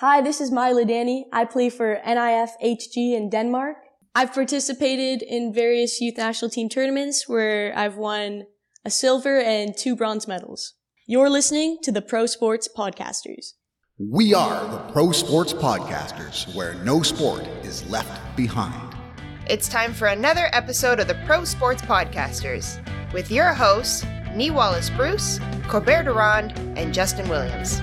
Hi, this is Mila Danny. I play for NIF HG in Denmark. I've participated in various youth national team tournaments where I've won a silver and two bronze medals. You're listening to the Pro Sports Podcasters. We are the Pro Sports Podcasters, where no sport is left behind. It's time for another episode of the Pro Sports Podcasters with your hosts, Nee Wallace Bruce, Corbert Durand, and Justin Williams.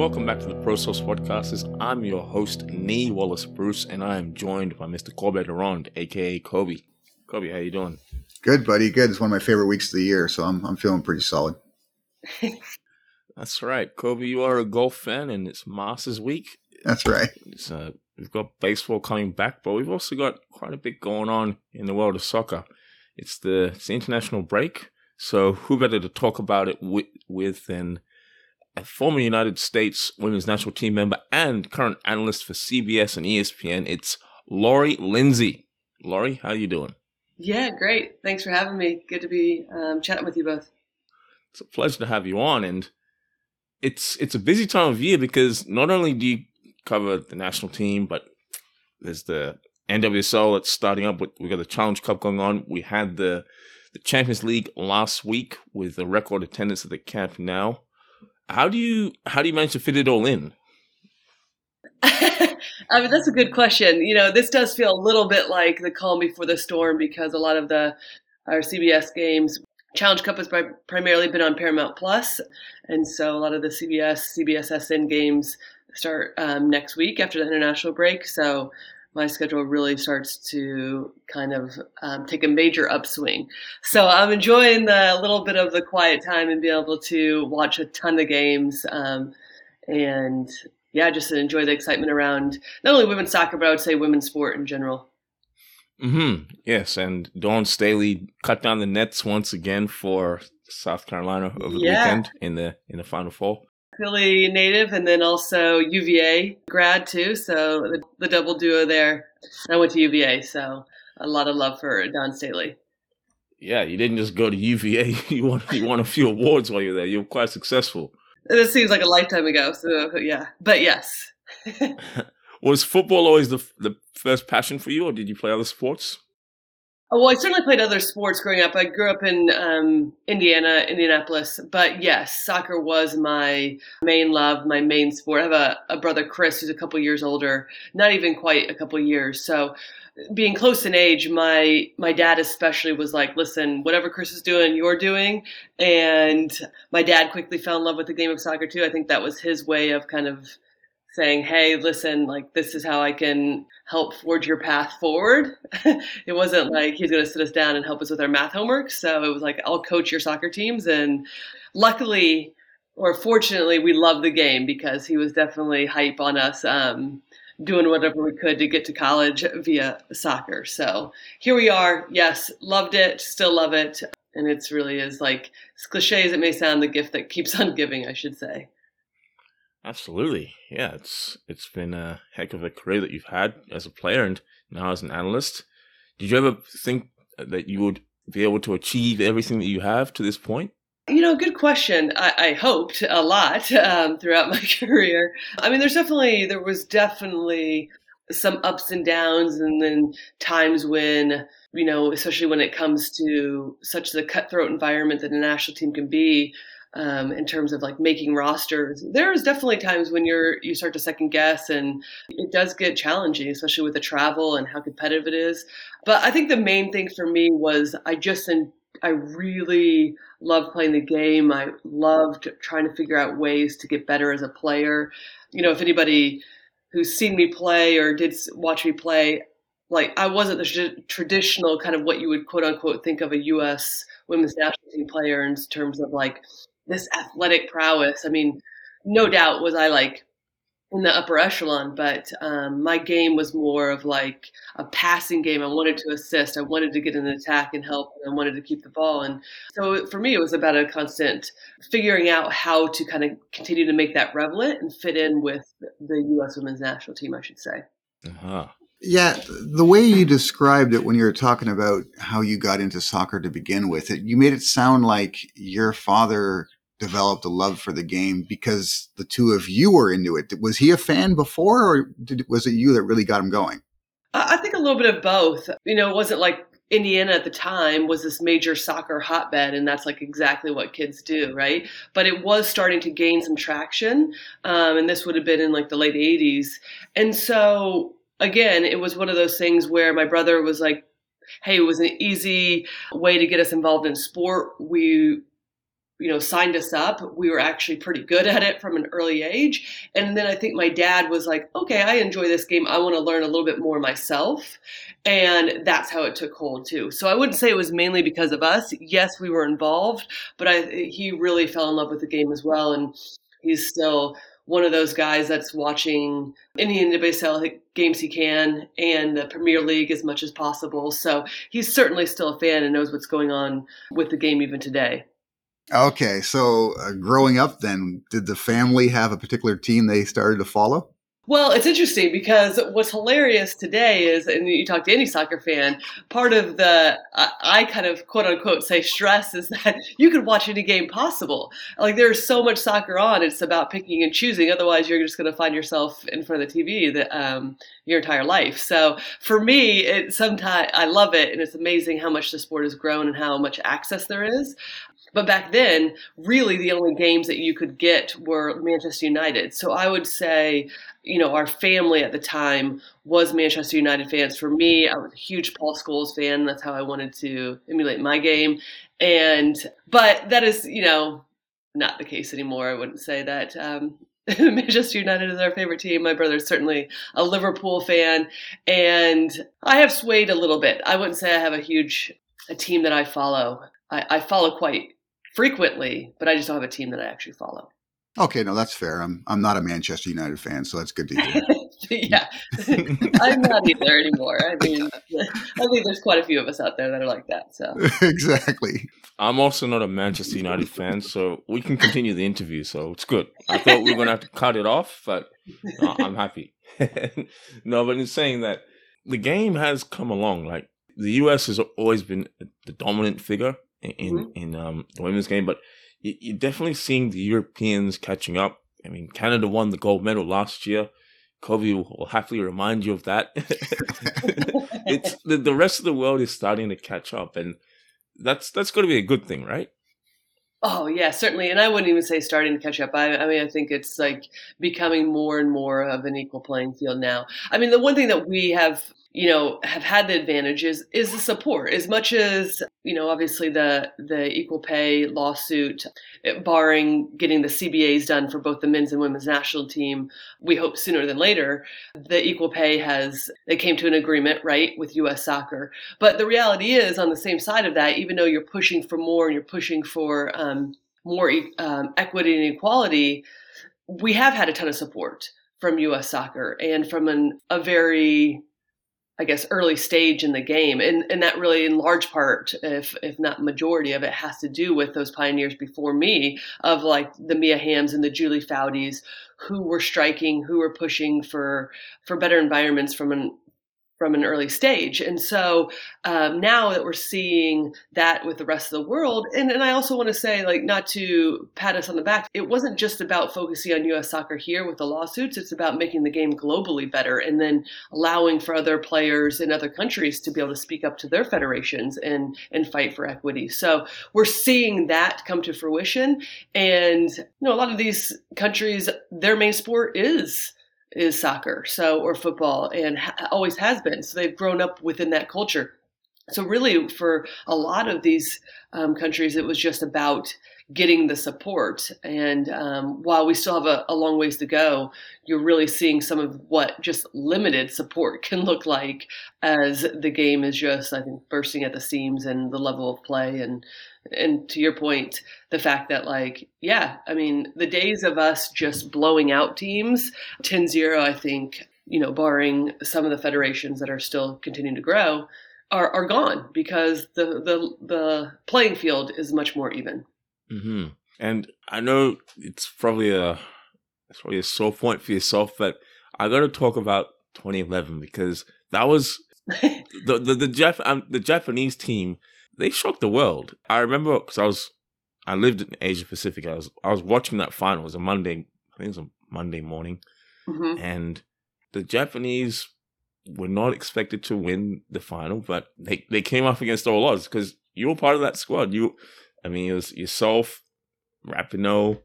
Welcome back to the Pro Sports Podcasters. I'm your host, Nee Wallace Bruce, and I am joined by Mr. Corbett Durand, aka Kobe. Kobe, how you doing? Good, buddy. Good. It's one of my favorite weeks of the year, so I'm I'm feeling pretty solid. That's right, Kobe. You are a golf fan, and it's Masters week. That's right. It's, uh, we've got baseball coming back, but we've also got quite a bit going on in the world of soccer. It's the, it's the international break, so who better to talk about it with, with than a former United States women's national team member and current analyst for CBS and ESPN. It's Lori Lindsey. Lori, how are you doing? Yeah, great. Thanks for having me. Good to be um, chatting with you both. It's a pleasure to have you on, and it's it's a busy time of year because not only do you cover the national team, but there's the NWSL that's starting up. With, we got the Challenge Cup going on. We had the the Champions League last week with a record attendance at the Camp Nou. How do you how do you manage to fit it all in? I mean, that's a good question. You know, this does feel a little bit like the calm before the storm because a lot of the our CBS games, Challenge Cup has primarily been on Paramount Plus, and so a lot of the CBS CBSSN games start um, next week after the international break. So my schedule really starts to kind of um, take a major upswing. So I'm enjoying the little bit of the quiet time and being able to watch a ton of games. Um, and yeah, just enjoy the excitement around not only women's soccer, but I would say women's sport in general. Hmm. Yes, and Dawn Staley cut down the nets once again for South Carolina over the Yeah. weekend in the in the Final Four. Philly native and then also UVA grad too. So the, the double duo there. I went to UVA, so a lot of love for Dawn Staley. Yeah, you didn't just go to UVA. You won you won a few awards while you were there. You were quite successful. This seems like a lifetime ago. So yeah, but yes. Was football always the the first passion for you, or did you play other sports? Oh, well, I certainly played other sports growing up. I grew up in um, Indiana, Indianapolis, but yes, soccer was my main love, my main sport. I have a, a brother, Chris, who's a couple years older, not even quite a couple years. So, being close in age, my my dad especially was like, "Listen, whatever Chris is doing, you're doing." And my dad quickly fell in love with the game of soccer too. I think that was his way of kind of saying, "Hey, listen, like this is how I can help forge your path forward." it wasn't like he's going to sit us down and help us with our math homework. So it was like, "I'll coach your soccer teams." And luckily, or fortunately, we loved the game because he was definitely hype on us. Um, doing whatever we could to get to college via soccer. So here we are. Yes, loved it, still love it. And it's really is like, as cliche as it may sound, the gift that keeps on giving, I should say. Absolutely, yeah. It's it's been a heck of a career that you've had as a player and now as an analyst. Did you ever think that you would be able to achieve everything that you have to this point? You know, good question. I, I hoped a lot um, throughout my career. I mean, there's definitely, there was definitely some ups and downs, and then times when, you know, especially when it comes to such the cutthroat environment that a national team can be, um, in terms of like making rosters. There's definitely times when you're you start to second guess, and it does get challenging, especially with the travel and how competitive it is. But I think the main thing for me was I just en- I really loved playing the game. I loved trying to figure out ways to get better as a player. You know, if anybody who's seen me play or did watch me play, like I wasn't the traditional kind of what you would quote unquote think of a U.S. women's national team player in terms of like this athletic prowess. I mean, no doubt was I like in the upper echelon, but um, my game was more of like a passing game. I wanted to assist. I wanted to get in the attack and help. And I wanted to keep the ball. And so for me, it was about a constant figuring out how to kind of continue to make that relevant and fit in with the U.S. women's national team, I should say. Uh-huh. Yeah, the way you described it when you were talking about how you got into soccer to begin with, it, you made it sound like your father developed a love for the game because the two of you were into it. Was he a fan before, or did, was it you that really got him going? I think a little bit of both. You know, it wasn't like Indiana at the time was this major soccer hotbed, and that's like exactly what kids do, right? But it was starting to gain some traction, um, and this would have been in like the late 80s. And so again, it was one of those things where my brother was like, hey, it was an easy way to get us involved in sport. We you know signed us up we were actually pretty good at it from an early age. And then i think my dad was like okay i enjoy this game. I want to learn a little bit more myself. And that's how it took hold too. So i wouldn't say it was mainly because of us. Yes we were involved but i he really fell in love with the game as well. And he's still one of those guys that's watching any NWSL games he can and the Premier League as much as possible. So he's certainly still a fan and knows what's going on with the game even today. Okay, so uh, growing up, then did the family have a particular team they started to follow? Well, it's interesting because what's hilarious today is, and you talk to any soccer fan, part of the, I kind of quote unquote say stress is that you could watch any game possible. Like there's so much soccer on, it's about picking and choosing. Otherwise, you're just going to find yourself in front of the TV um, your entire life. So for me, it sometimes I love it, and it's amazing how much the sport has grown and how much access there is. But back then, really the only games that you could get were Manchester United. So I would say, you know, our family at the time was Manchester United fans. For me, I was a huge Paul Scholes fan. That's how I wanted to emulate my game. And, but that is, you know, not the case anymore. I wouldn't say that. Um, Manchester United is our favorite team. My brother's certainly a Liverpool fan, and I have swayed a little bit. I wouldn't say I have a huge a team that I follow. I, I follow quite frequently, but I just don't have a team that I actually follow. Okay, no, that's fair. I'm I'm not a Manchester United fan, so that's good to hear. yeah, I'm not either anymore. I mean, I think there's quite a few of us out there that are like that. So exactly. I'm also not a Manchester United fan, so we can continue the interview. So it's good. I thought we were gonna have to cut it off, but no, I'm happy. no, but in saying that, the game has come along. Like the US has always been the dominant figure in mm-hmm. in um, the women's game, but you're definitely seeing the Europeans catching up. I mean, Canada won the gold medal last year. Kobe will happily remind you of that. it's the, the rest of the world is starting to catch up, and that's that's going to be a good thing, right? Oh yeah, certainly, and I wouldn't even say starting to catch up. I, I, mean, I think it's like becoming more and more of an equal playing field now. I mean, the one thing that we have you know have had the advantage is, is the support. As much as you know obviously the the equal pay lawsuit eh, barring getting the cbas done for both the men's and women's national team we hope sooner than later the equal pay has they came to an agreement right with us soccer. But the reality is on the same side of that even though you're pushing for more and you're pushing for um, more um, equity and equality we have had a ton of support from us soccer and from an, a very I guess early stage in the game, and and that really, in large part, if if not majority of it, has to do with those pioneers before me of like the Mia Hamms and the Julie Foudys, who were striking, who were pushing for for better environments from an from an early stage. And so um, now that we're seeing that with the rest of the world, and, and I also want to say, like, not to pat us on the back, it wasn't just about focusing on US soccer here with the lawsuits, it's about making the game globally better and then allowing for other players in other countries to be able to speak up to their federations and, and fight for equity. So we're seeing that come to fruition. And, you know, a lot of these countries, their main sport is is soccer, so or football, and ha- always has been. So they've grown up within that culture. So, really, for a lot of these um, countries, it was just about getting the support. And um, while we still have a, a, long ways to go, you're really seeing some of what just limited support can look like as the game is just, I think, bursting at the seams and the level of play. And, and to your point, the fact that, like, yeah, I mean, the days of us just blowing out teams, 10 0, I think, you know, barring some of the federations that are still continuing to grow, are, are gone because the, the the playing field is much more even. Mm-hmm. And I know it's probably a it's probably a sore point for yourself, but I got to talk about 2011 because that was the the the, Jap- um, the Japanese team. They shocked the world. I remember because I was I lived in Asia Pacific. I was I was watching that final. It was a Monday. I think it was a Monday morning, mm-hmm. and the Japanese were not expected to win the final, but they, they came up against all odds because you were part of that squad. You, I mean, it was yourself, Rapinoe,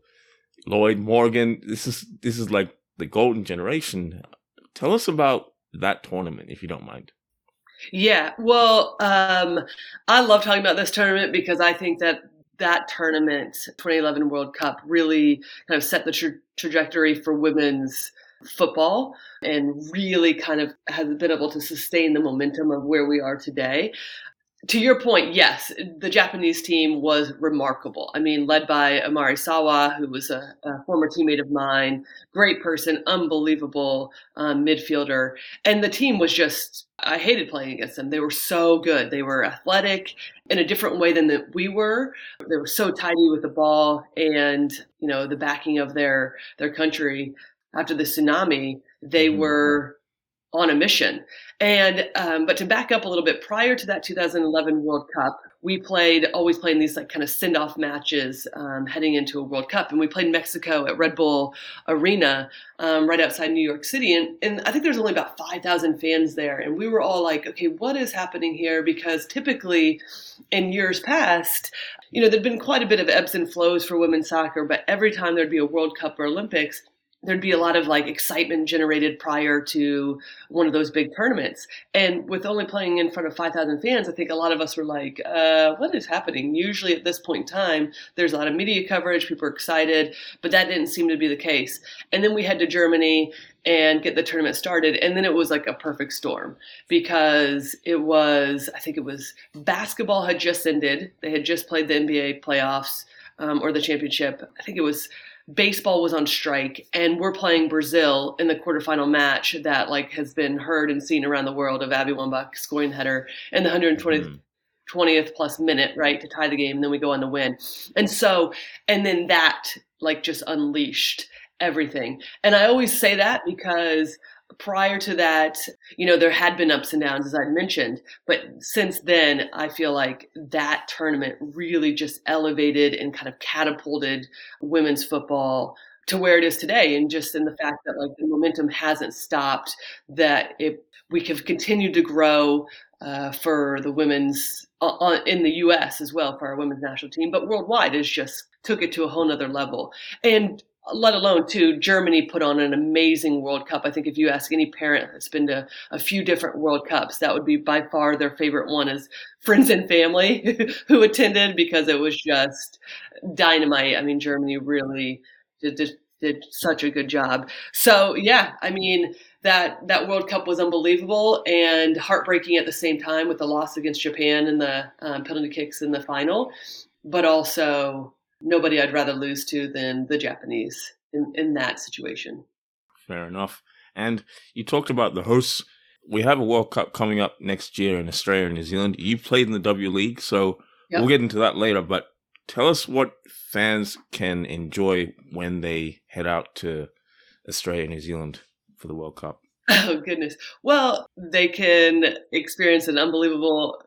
Lloyd Morgan. This is this is like the golden generation. Tell us about that tournament, if you don't mind. Yeah, well, um, I love talking about this tournament because I think that that tournament, 2011 World Cup, really kind of set the tra- trajectory for women's football and really kind of has been able to sustain the momentum of where we are today. To your point, yes, the Japanese team was remarkable. I mean, led by Homare Sawa, who was a, a former teammate of mine, great person, unbelievable um, midfielder. And the team was just, I hated playing against them. They were so good. They were athletic in a different way than the, we were. They were so tidy with the ball and, you know, the backing of their, their country after the tsunami, they mm-hmm. were on a mission. And um, but to back up a little bit, prior to that 2011 World Cup, we played always playing these like kind of send off matches um, heading into a World Cup, and we played Mexico at Red Bull Arena um, right outside New York City, and and I think there's only about 5,000 fans there, and we were all like, okay, what is happening here? Because typically, in years past, you know, there'd been quite a bit of ebbs and flows for women's soccer, but every time there'd be a World Cup or Olympics there'd be a lot of like excitement generated prior to one of those big tournaments. And with only playing in front of 5,000 fans, I think a lot of us were like, uh, what is happening? Usually at this point in time, there's a lot of media coverage, people are excited, but that didn't seem to be the case. And then we head to Germany and get the tournament started. And then it was like a perfect storm because it was, I think it was basketball had just ended. They had just played the NBA playoffs um, or the championship. I think it was baseball was on strike and we're playing Brazil in the quarterfinal match that like has been heard and seen around the world of Abby Wambach scoring the header in the 120th mm. 20th plus minute, right, to tie the game, and then we go on to win. And so, and then that like just unleashed everything. And I always say that because prior to that, you know, there had been ups and downs, as I mentioned. But since then, I feel like that tournament really just elevated and kind of catapulted women's football to where it is today. And just in the fact that like the momentum hasn't stopped, that it, we have continued to grow uh, for the women's uh, in the U.S. as well for our women's national team, but worldwide is just took it to a whole nother level. And let alone too germany put on an amazing world cup. I think if you ask any parent that's been to a few different world cups that would be by far their favorite one is friends and family who attended because it was just dynamite. I mean germany really did, did, did such a good job. So yeah i mean that that world cup was unbelievable and heartbreaking at the same time with the loss against japan and the um, penalty kicks in the final but also nobody I'd rather lose to than the Japanese in, in that situation. Fair enough. And you talked about the hosts. We have a World Cup coming up next year in Australia and New Zealand. You played in the W League, so yep. we'll get into that later. But tell us what fans can enjoy when they head out to Australia and New Zealand for the World Cup. Oh goodness. Well, they can experience an unbelievable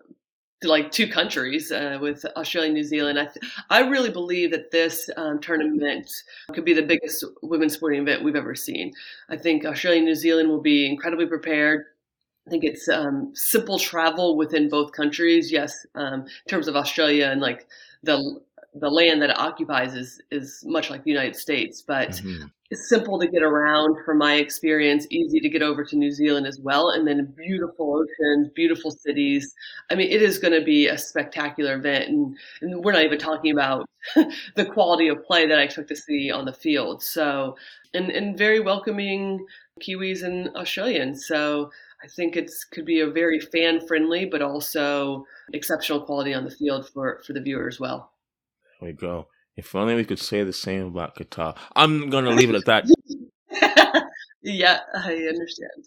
like two countries uh, with Australia and New Zealand. I, th- I really believe that this um, tournament could be the biggest women's sporting event we've ever seen. I think Australia and New Zealand will be incredibly prepared. I think it's um, simple travel within both countries. Yes, um, in terms of Australia and like the the land that it occupies is is much like the United States, but Mm-hmm. it's simple to get around from my experience, easy to get over to New Zealand as well, and then beautiful oceans, beautiful cities. I mean, it is going to be a spectacular event, and, and we're not even talking about the quality of play that I expect to see on the field. So, and and very welcoming Kiwis and Australians. So. I think it could be a very fan friendly, but also exceptional quality on the field for for the viewer as well. There we go. If only we could say the same about Qatar. I'm gonna leave it at that. yeah, I understand.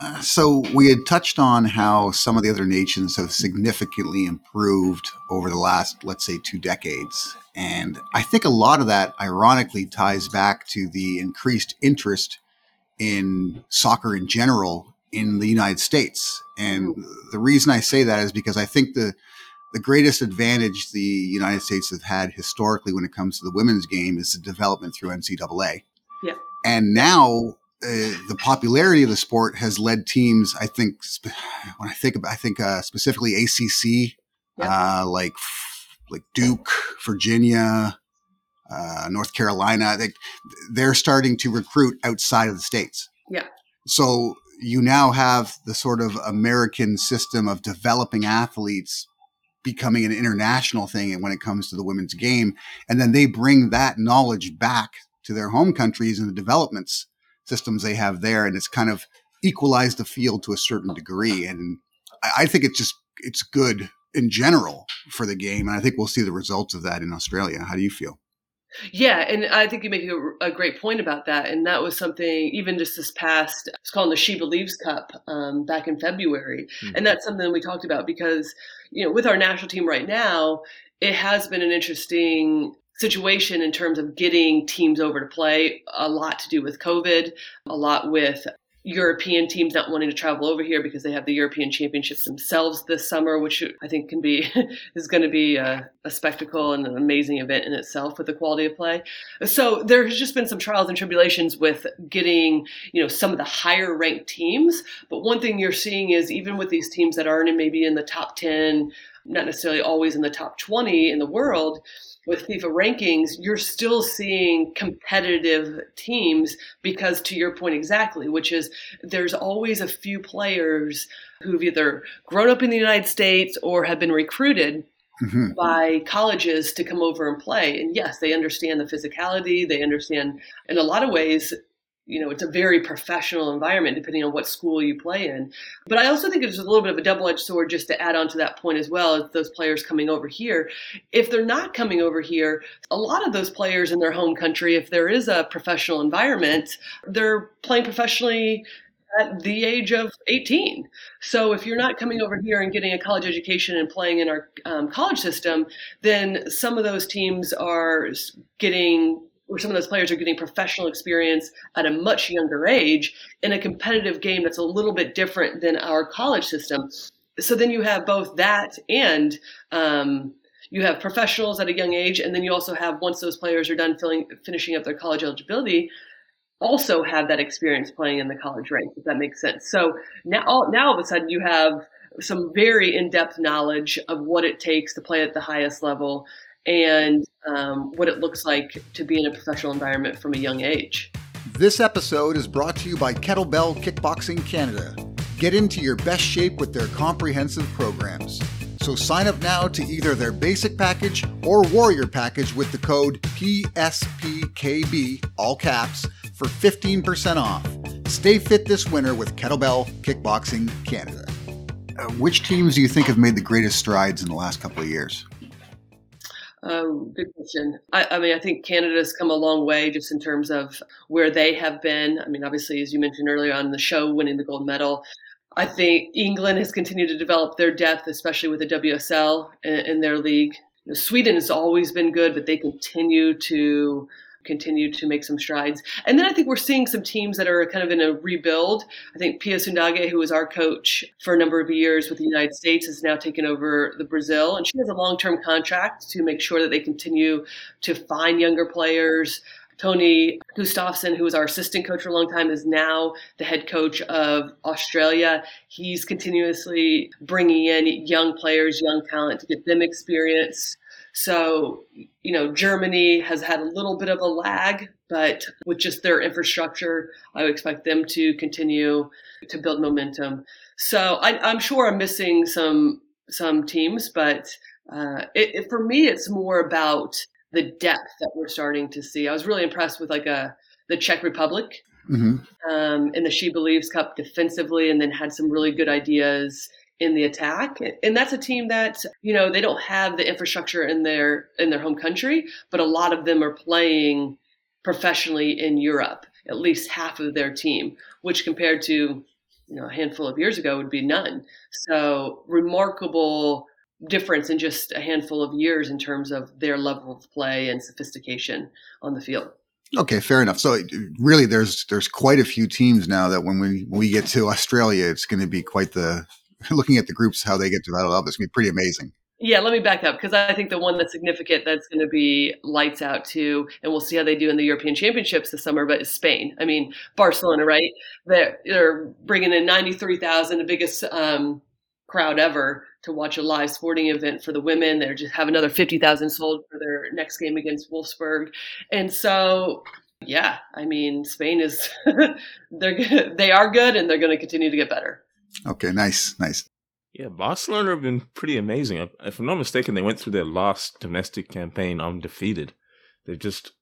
Uh, so we had touched on how some of the other nations have significantly improved over the last, let's say, two decades. And I think a lot of that ironically ties back to the increased interest in soccer in general in the United States. And the reason I say that is because I think the the greatest advantage the United States have had historically when it comes to the women's game is the development through NCAA. Yeah. And now uh, the popularity of the sport has led teams. I think sp- when I think about, I think uh, specifically ACC, Yeah. uh, like like Duke, Virginia, uh, North Carolina. They, they're starting to recruit outside of the states. Yeah. So you now have the sort of American system of developing athletes becoming an international thing when it comes to the women's game. And then they bring that knowledge back to their home countries and the developments systems they have there. And it's kind of equalized the field to a certain degree. And I, I think it's just, it's good in general for the game. And I think we'll see the results of that in Australia. How do you feel? Yeah, and I think you make a, a, great point about that. And that was something, even just this past, it's called the She Believes Cup um, back in February. Mhm. And that's something we talked about because, you know, with our national team right now, it has been an interesting situation in terms of getting teams over to play. A lot to do with COVID, a lot with European teams not wanting to travel over here because they have the European Championships themselves this summer, which I think can be is going to be a, a spectacle and an amazing event in itself with the quality of play. So there has just been some trials and tribulations with getting you know some of the higher ranked teams. But one thing you're seeing is even with these teams that aren't maybe in the top ten, not necessarily always in the top twenty in the world with FIFA rankings, you're still seeing competitive teams because, to your point exactly, which is there's always a few players who've either grown up in the United States or have been recruited Mhm. by colleges to come over and play. And yes, they understand the physicality, they understand in a lot of ways. You know, it's a very professional environment depending on what school you play in. But I also think it's a little bit of a double edged sword just to add on to that point as well as those players coming over here. If they're not coming over here, a lot of those players in their home country, if there is a professional environment, they're playing professionally at the age of 18. So if you're not coming over here and getting a college education and playing in our um, college system, then some of those teams are getting or some of those players are getting professional experience at a much younger age in a competitive game that's a little bit different than our college system. So then you have both that and um, you have professionals at a young age, and then you also have once those players are done filling, finishing up their college eligibility, also have that experience playing in the college ranks. If that makes sense. So now, all, now all of a sudden, you have some very in-depth knowledge of what it takes to play at the highest level and um, what it looks like to be in a professional environment from a young age. This episode is brought to you by Kettlebell Kickboxing Canada. Get into your best shape with their comprehensive programs. So sign up now to either their basic package or warrior package with the code PSPKB, all caps, for 15% off. Stay fit this winter with Kettlebell Kickboxing Canada. Uh, which teams do you think have made the greatest strides in the last couple of years? Um, good question. I, I mean, I think Canada's come a long way just in terms of where they have been. I mean, obviously, as you mentioned earlier on the show, winning the gold medal. I think England has continued to develop their depth, especially with the WSL in, their league. You know, Sweden has always been good, but they continue to continue to make some strides. And then I think we're seeing some teams that are kind of in a rebuild. I think Pia Sundhage, who was our coach for a number of years with the United States, has now taken over the Brazil, and she has a long-term contract to make sure that they continue to find younger players. Tony Gustavsson, who was our assistant coach for a long time, is now the head coach of Australia. He's continuously bringing in young players, young talent to get them experience So, you know, Germany has had a little bit of a lag, but with just their infrastructure, I would expect them to continue to build momentum. So I, am sure I'm missing some some teams, but uh, it, it, for me, it's more about the depth that we're starting to see. I was really impressed with like a uh, the Czech Republic mm-hmm. um, in the She Believes Cup defensively, and then had some really good ideas in the attack. And that's a team that you know they don't have the infrastructure in their in their home country, but a lot of them are playing professionally in Europe. At least half of their team, which compared to you know a handful of years ago would be none. So remarkable difference in just a handful of years in terms of their level of play and sophistication on the field. Okay, fair enough. So really, there's there's quite a few teams now that when we when we get to Australia, it's going to be quite the looking at the groups how they get developed. Up, it's going to be pretty amazing. Yeah, let me back up because I think the one that's significant that's going to be lights out too, and we'll see how they do in the European Championships this summer. But is Spain? I mean, Barcelona, right? They're they're bringing in ninety three thousand, the biggest um, crowd ever to watch a live sporting event for the women. They're just have another 50,000 sold for their next game against Wolfsburg. And so, yeah, I mean, Spain is, they're. They are good and they're going to continue to get better. Okay, nice, nice. Yeah, Barcelona have been pretty amazing. If I'm not mistaken, they went through their last domestic campaign undefeated. They've just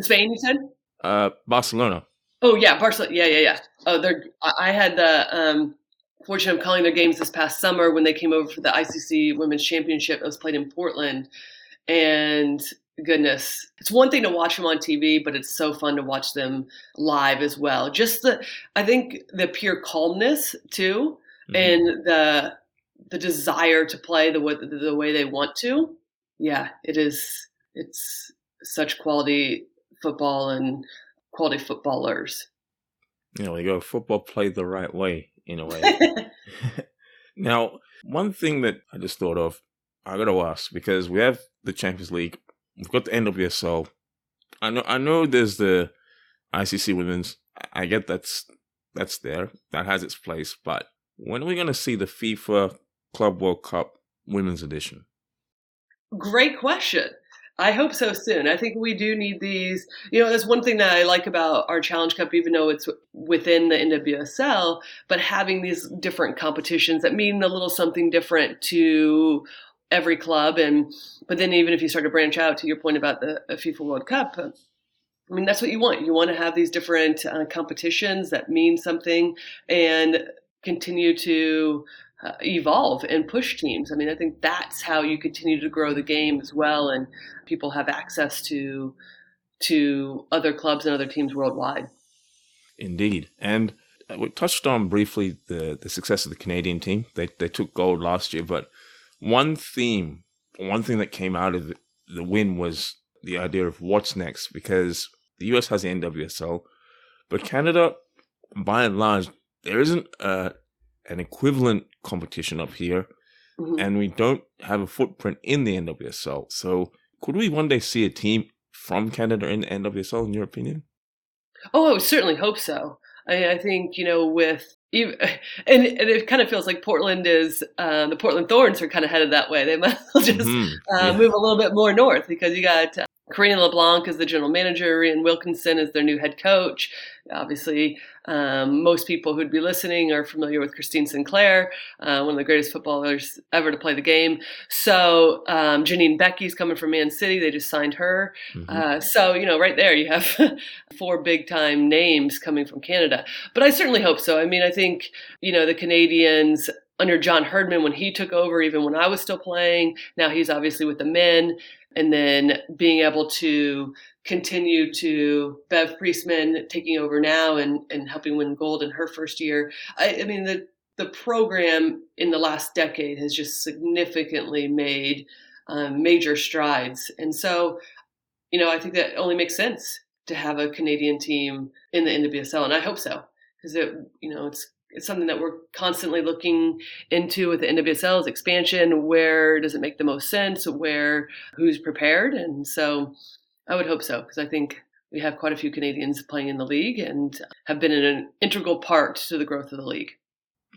Spain, you said? Uh, Barcelona. Oh yeah, Barcelona. Yeah, yeah, yeah. Oh, they're. I had the um, fortunate of calling their games this past summer when they came over for the ICC Women's Championship. It was played in Portland, and goodness, it's one thing to watch them on TV, but it's so fun to watch them live as well. Just the, I think the pure calmness too, mm-hmm. and the the desire to play the way the way they want to. Yeah, it is. It's such quality football and quality footballers. You know, you go football played the right way in a way. now, one thing that I just thought of, I gotta ask because we have the Champions League, we've got the NWSL. I know, I know, there's the ICC Women's. I get that's that's there, that has its place. But when are we gonna see the FIFA Club World Cup Women's Edition? Great question. I hope so soon. I think we do need these. You know, that's one thing that I like about our Challenge Cup, even though it's within the NWSL, but having these different competitions that mean a little something different to every club. And but then even if you start to branch out to your point about the FIFA World Cup, I mean that's what you want. You want to have these different uh, competitions that mean something and continue to uh, evolve and push teams. I mean, I think that's how you continue to grow the game as well, and people have access to to other clubs and other teams worldwide. Indeed, and we touched on briefly the the success of the Canadian team. They they took gold last year, but one theme, one thing that came out of the win was the idea of what's next, because the US has the NWSL, but Canada, by and large, there isn't a an equivalent competition up here, mm-hmm. and we don't have a footprint in the NWSL. So, could we one day see a team from Canada in the NWSL, in your opinion? Oh, I would certainly hope so. I, I think you know with and, and it kind of feels like Portland is uh, the Portland Thorns are kind of headed that way. They might just mm-hmm. uh, yeah. move a little bit more north because you got uh, Karina LeBlanc is the general manager, and Wilkinson is their new head coach. Obviously, um, most people who'd be listening are familiar with Christine Sinclair, uh, one of the greatest footballers ever to play the game. So um, Janine Beckie's coming from Man City; they just signed her. Mm-hmm. Uh, so you know, right there, you have four big time names coming from Canada. But I certainly hope so. I mean, I think you know the Canadians under John Herdman when he took over, even when I was still playing. Now he's obviously with the men and then being able to continue to Bev Priestman taking over now and, and helping win gold in her first year. I, I mean, the, the program in the last decade has just significantly made um, major strides. And so, you know, I think that only makes sense to have a Canadian team in the NWSL, and I hope so because it, you know, it's it's something that we're constantly looking into with the NWSL's expansion. Where does it make the most sense? Where who's prepared? And so I would hope so because I think we have quite a few Canadians playing in the league and have been an integral part to the growth of the league.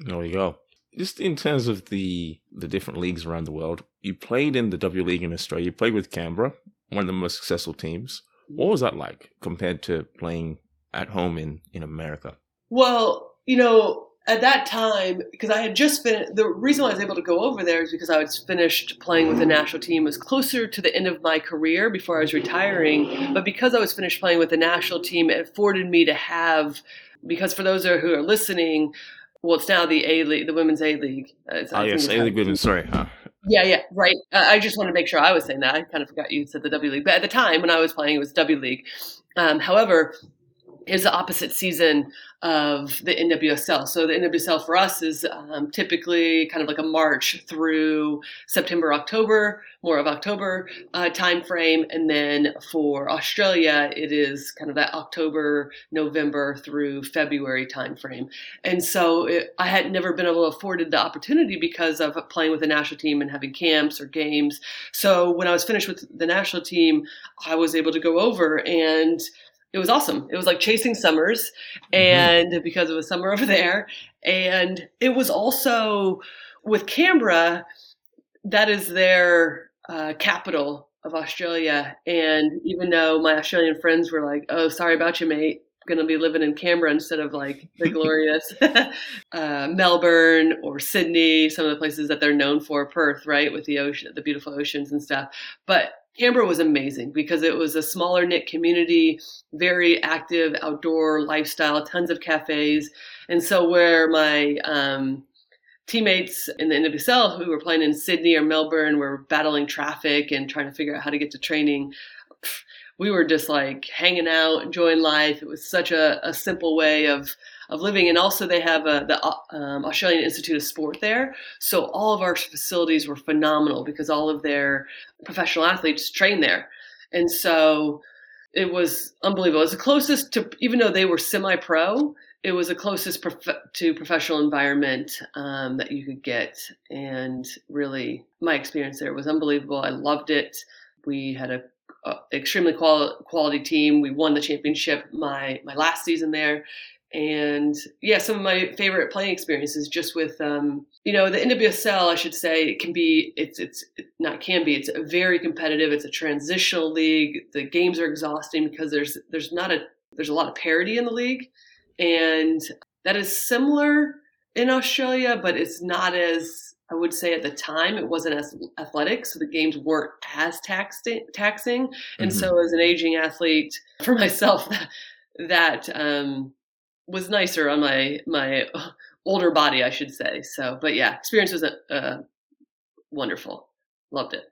There we go. just in terms of the the different leagues around the world, you played in the W League in Australia. You played with Canberra, one of the most successful teams. What was that like compared to playing at home in in America? Well, you know, at that time, because I had just finished, the reason why I was able to go over there is because I was finished playing with the national team. It was closer to the end of my career before I was retiring. But because I was finished playing with the national team, it afforded me to have, because for those who are listening, well, it's now the A League, the Women's A League. Uh, oh, yes, A League Women, sorry. Huh. Yeah, yeah, right. Uh, I just want to make sure I was saying that. I kind of forgot you said the W League. But at the time when I was playing, it was W League. Um, however, is the opposite season of the NWSL. So the NWSL for us is um, typically kind of like a March through September, October, more of October uh, time frame, and then for Australia it is kind of that October, November through February time frame. And so it, I had never been able to afforded the opportunity because of playing with the national team and having camps or games. So when I was finished with the national team, I was able to go over and it was awesome. It was like chasing summers, mm-hmm. and mm-hmm. because it was summer over there, and it was also with Canberra, that is their uh, capital of Australia. And even though my Australian friends were like, "Oh, sorry about you, mate," going to be living in Canberra instead of like the glorious uh, Melbourne or Sydney, some of the places that they're known for, Perth, right, with the ocean, the beautiful oceans and stuff. But Canberra was amazing because it was a smaller knit community, very active outdoor lifestyle, tons of cafes. And so, where my um, teammates in the NWSL who were playing in Sydney or Melbourne were battling traffic and trying to figure out how to get to training, we were just like hanging out, enjoying life. It was such a, a simple way of of living. And also, they have a, the um, Australian Institute of Sport there. So all of our facilities were phenomenal because all of their professional athletes train there. And so it was unbelievable. It was the closest to, even though they were semi pro, it was the closest prof- to professional environment um, that you could get. And really, my experience there was unbelievable. I loved it. We had a extremely quali- quality team. We won the championship my my last season there, and yeah, some of my favorite playing experiences just with um, you know the NWSL. I should say it can be it's it's not can be it's very competitive. It's a transitional league. The games are exhausting because there's there's not a there's a lot of parity in the league, and that is similar in Australia, but it's not as I would say at the time it wasn't as athletic, so the games weren't as taxing. taxing. And mm-hmm. so, as an aging athlete, for myself, that, that um, was nicer on my my older body, I should say. So, but yeah, experience was uh, wonderful. Loved it.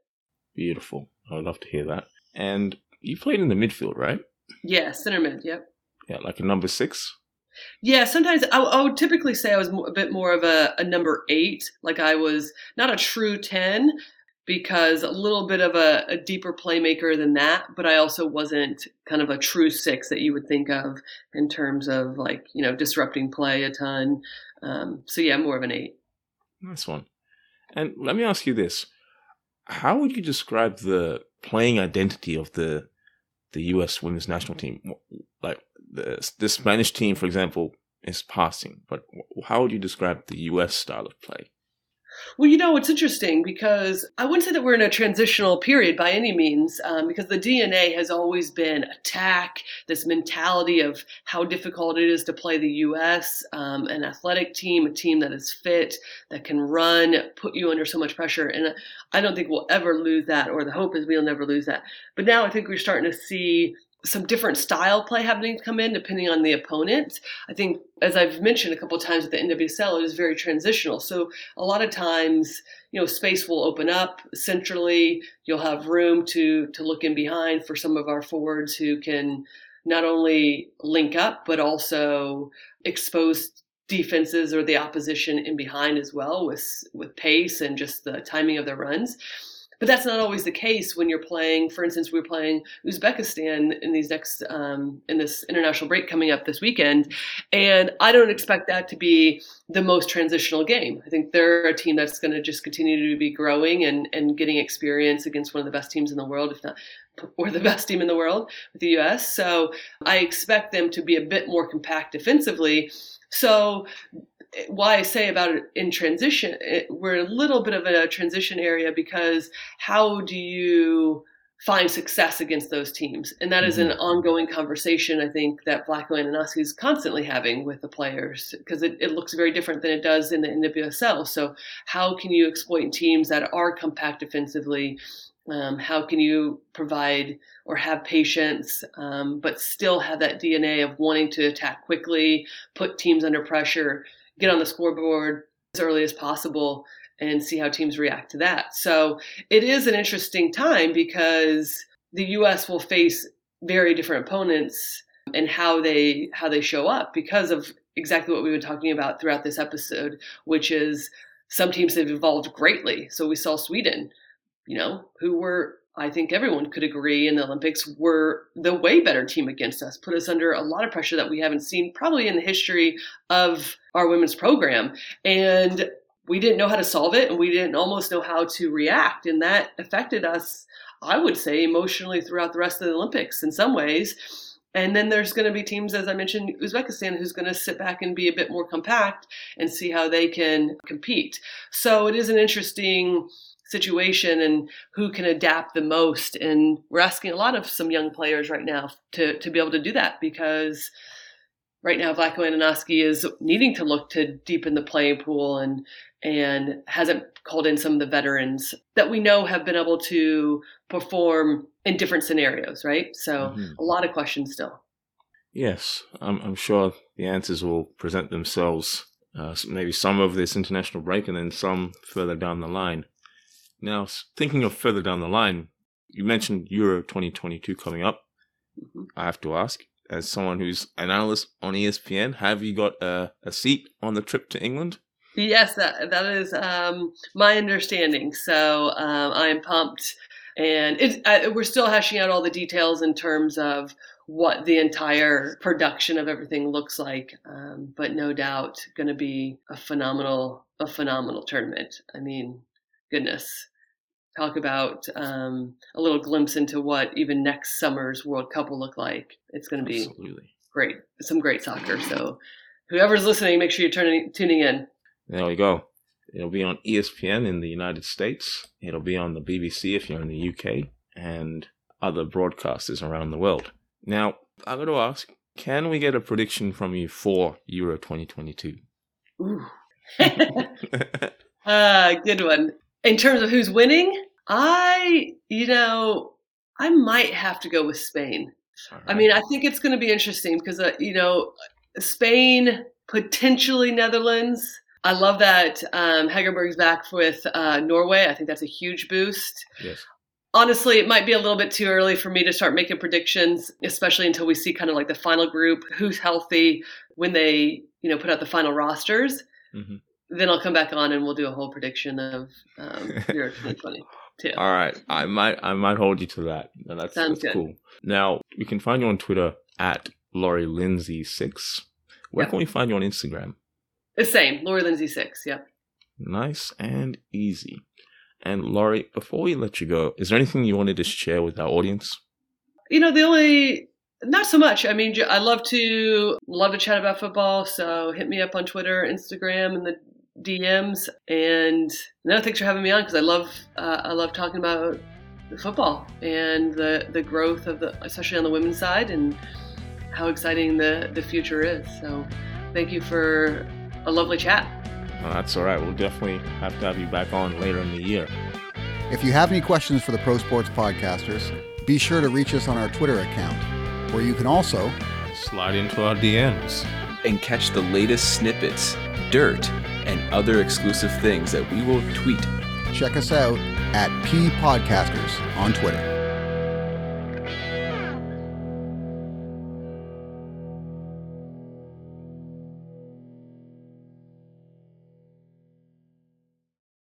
Beautiful. I would love to hear that. And you played in the midfield, right? Yeah, center mid. Yep. Yeah, like a number six. Yeah, sometimes I, I, would typically say I was a bit more of a, a number eight. Like I was not a true ten, because a little bit of a, a, deeper playmaker than that, but I also wasn't kind of a true six that you would think of in terms of like, you know, disrupting play a ton. Um, so yeah, more of an eight. Nice one. And let me ask you this. How would you describe the playing identity of the the US women's national team? Like the, the Spanish team, for example, is passing, but how would you describe the US style of play? Well, you know, it's interesting because I wouldn't say that we're in a transitional period by any means, um, because the DNA has always been attack, this mentality of how difficult it is to play the U.S., um, an athletic team, a team that is fit, that can run, put you under so much pressure. And I don't think we'll ever lose that, or the hope is we'll never lose that. But now I think we're starting to see some different style play happening to come in depending on the opponent. I think, as I've mentioned a couple of times with the NWSL, it is very transitional. So a lot of times, you know, space will open up centrally. You'll have room to to look in behind for some of our forwards who can not only link up but also expose defenses or the opposition in behind as well with with pace and just the timing of their runs. But that's not always the case when you're playing. For instance, we are playing Uzbekistan in these next um, in this international break coming up this weekend, and I don't expect that to be the most transitional game. I think they're a team that's going to just continue to be growing and and getting experience against one of the best teams in the world, if not or the best team in the world with the US. So I expect them to be a bit more compact defensively. So why I say about it in transition, it, we're a little bit of a transition area because how do you find success against those teams? And that is an ongoing conversation, I think, that Vlatko Andonovski is constantly having with the players because it, it looks very different than it does in the NWSL. So, how can you exploit teams that are compact defensively? Um, how can you provide or have patience, um, but still have that DNA of wanting to attack quickly, put teams under pressure, get on the scoreboard as early as possible, and see how teams react to that. So it is an interesting time because the U.S. will face very different opponents and how they how they show up because of exactly what we've been talking about throughout this episode, which is some teams have evolved greatly. So we saw Sweden, you know, who were I think everyone could agree in the Olympics were the way better team against us, put us under a lot of pressure that we haven't seen probably in the history of our women's program. And we didn't know how to solve it and we didn't almost know how to react. And that affected us, I would say, emotionally throughout the rest of the Olympics in some ways. And then there's going to be teams, as I mentioned, Uzbekistan, who's going to sit back and be a bit more compact and see how they can compete. So it is an interesting situation and who can adapt the most. And we're asking a lot of some young players right now to, to be able to do that because right now Vlatko Andonovski is needing to look to deepen the playing pool and and hasn't called in some of the veterans that we know have been able to perform in different scenarios, right? So mm-hmm. a lot of questions still. Yes, I'm, I'm sure the answers will present themselves. Uh, maybe some of this international break, and then some further down the line. Now, thinking of further down the line, you mentioned Euro 2022 coming up. Mm-hmm. I have to ask, as someone who's an analyst on ESPN, have you got a, a seat on the trip to England? Yes, that that is um, my understanding. So um, I'm pumped, and it, we're still hashing out all the details in terms of what the entire production of everything looks like. Um, but no doubt, going to be a phenomenal a phenomenal tournament. I mean, goodness, talk about um, a little glimpse into what even next summer's World Cup will look like. It's going to be Absolutely. great, some great soccer. So, whoever's listening, make sure you're turning, tuning in. There we go. It'll be on ESPN in the United States. It'll be on the BBC if you're in the UK, and other broadcasters around the world. Now, I'm going to ask can we get a prediction from you for Euro 2022? Ooh. uh, good one in terms of who's winning, I, you know, I might have to go with Spain. Right. I mean, I think it's going to be interesting because, uh, you know, Spain, potentially Netherlands. I love that um, Hegerberg's back with uh, Norway. I think that's a huge boost. Yes. Honestly, it might be a little bit too early for me to start making predictions, especially until we see kind of like the final group, who's healthy when they, you know, put out the final rosters. Mm-hmm then I'll come back on and we'll do a whole prediction of um, Euro 2020 too. All right, I might I might hold you to that. that's, Sounds that's cool. Now we can find you on Twitter at Lori Lindsey six. Where yep. can we find you on Instagram? The same, Lori Lindsey six. Yep. Nice and easy. And Lori, before we let you go, is there anything you wanted to share with our audience? You know, the only not so much. I mean, I love to love to chat about football. So hit me up on Twitter, Instagram, and the DMs. And no, thanks for having me on because I love uh, I love talking about the football and the the growth of the especially on the women's side and how exciting the the future is. So thank you for a lovely chat. that's all right. We'll definitely have to have you back on later in the year. If you have any questions for the Pro Sports Podcasters, be sure to reach us on our Twitter account, where you can also slide into our DMs and catch the latest snippets, dirt, and other exclusive things that we will tweet. Check us out at P Podcasters on Twitter.